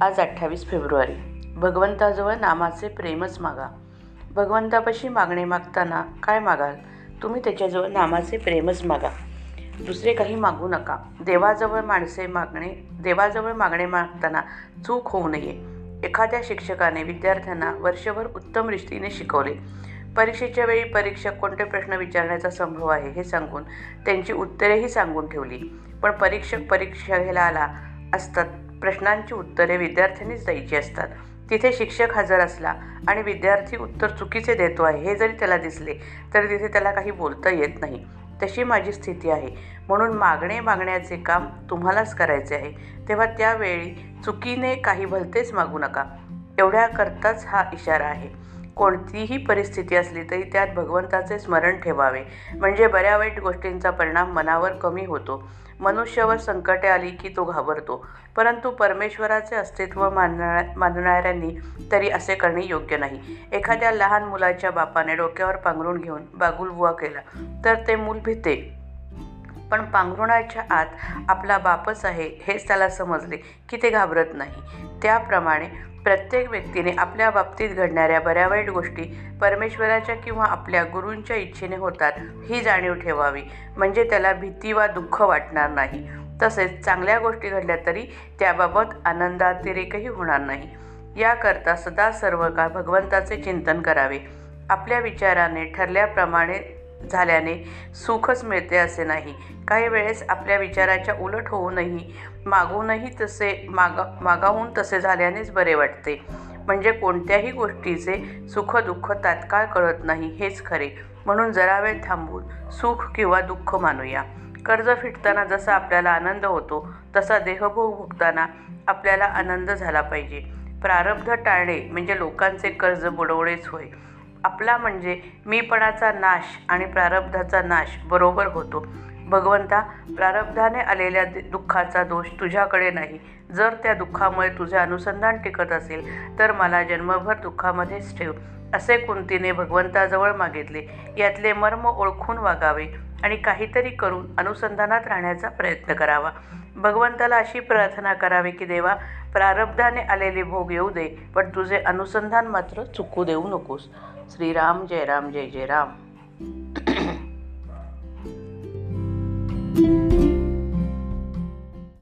आज अठ्ठावीस फेब्रुवारी. भगवंताजवळ नामाचे प्रेमच मागा. भगवंतापाशी मागणे मागताना काय मागाल? तुम्ही त्याच्याजवळ नामाचे प्रेमच मागा. दुसरे काही मागू नका. देवाजवळ माणसे मागणे देवाजवळ मागणे मागताना चूक होऊ नये. एखाद्या शिक्षकाने विद्यार्थ्यांना वर्षभर उत्तम रीतीने शिकवले. परीक्षेच्या वेळी परीक्षक कोणते प्रश्न विचारण्याचा संभव आहे हे सांगून त्यांची उत्तरेही सांगून ठेवली. पण परीक्षक परीक्षा घ्यायला आला असतात प्रश्नांची उत्तरे विद्यार्थ्यांनीच द्यायची असतात. तिथे शिक्षक हजर असला आणि विद्यार्थी उत्तर चुकीचे देतो आहे हे जरी त्याला दिसले तरी तिथे त्याला काही बोलता येत नाही. तशी माझी स्थिती आहे. म्हणून मागणे मागण्याचे काम तुम्हालाच करायचे आहे. तेव्हा त्यावेळी चुकीने काही भलतेच मागू नका. एवढ्याकरताच हा इशारा आहे. कोणतीही परिस्थिती असली तरी त्यात भगवंताचे स्मरण ठेवावे. म्हणजे बऱ्या वाईट गोष्टींचा परिणाम मनावर कमी होतो. मनुष्यावर संकटे आली की तो घाबरतो. परंतु परमेश्वराचे अस्तित्व मानणा मानणाऱ्यांनी तरी असे करणे योग्य नाही. एखाद्या लहान मुलाच्या बापाने डोक्यावर पांघरून घेऊन बागुलबुवा केला तर ते मूल भिते. पण पांघरुणाच्या आत आपला बापच आहे हेच त्याला समजले की ते घाबरत नाही. त्याप्रमाणे प्रत्येक व्यक्तीने आपल्या बाबतीत घडणाऱ्या बऱ्या वाईट गोष्टी परमेश्वराच्या किंवा आपल्या गुरूंच्या इच्छेने होतात ही जाणीव ठेवावी. म्हणजे त्याला भीती वा दुःख वाटणार नाही. तसेच चांगल्या गोष्टी घडल्या तरी त्याबाबत आनंदातिरेकही होणार नाही. याकरता सदा सर्व काळ भगवंताचे चिंतन करावे. आपल्या विचाराने ठरल्याप्रमाणे झाल्याने सुखच मिळते असे नाही. काही वेळेस आपल्या विचाराच्या उलट होऊनही मागूनही तसे मागा मागाहून तसे झाल्यानेच बरे वाटते. म्हणजे कोणत्याही गोष्टीचे सुख दुःख तात्काळ कळत नाही हेच खरे. म्हणून जरा वेळ थांबून सुख किंवा दुःख मानूया. कर्ज फिटताना जसा आपल्याला आनंद होतो तसा देहभोग भुगताना आपल्याला आनंद झाला पाहिजे. प्रारब्ध टाळणे म्हणजे लोकांचे कर्ज बुडवणेच होय. आपला म्हणजे मीपणाचा नाश आणि प्रारब्धाचा नाश बरोबर होतो. भगवंता प्रारब्धाने आलेल्या दुःखाचा दोष तुझ्याकडे नाही. जर त्या दुःखामुळे तुझे अनुसंधान टिकत असेल तर मला जन्मभर दुःखामध्येच ठेव असे कुंतीने भगवंताजवळ मागितले. यातले मर्म ओळखून वागावे. आणि काहीतरी करून अनुसंधानात राहण्याचा प्रयत्न करावा. भगवंताला अशी प्रार्थना करावी की देवा प्रारब्धाने आलेले भोग येऊ दे पण तुझे अनुसंधान मात्र चुकू देऊ नकोस. श्रीराम जय राम जय जय राम.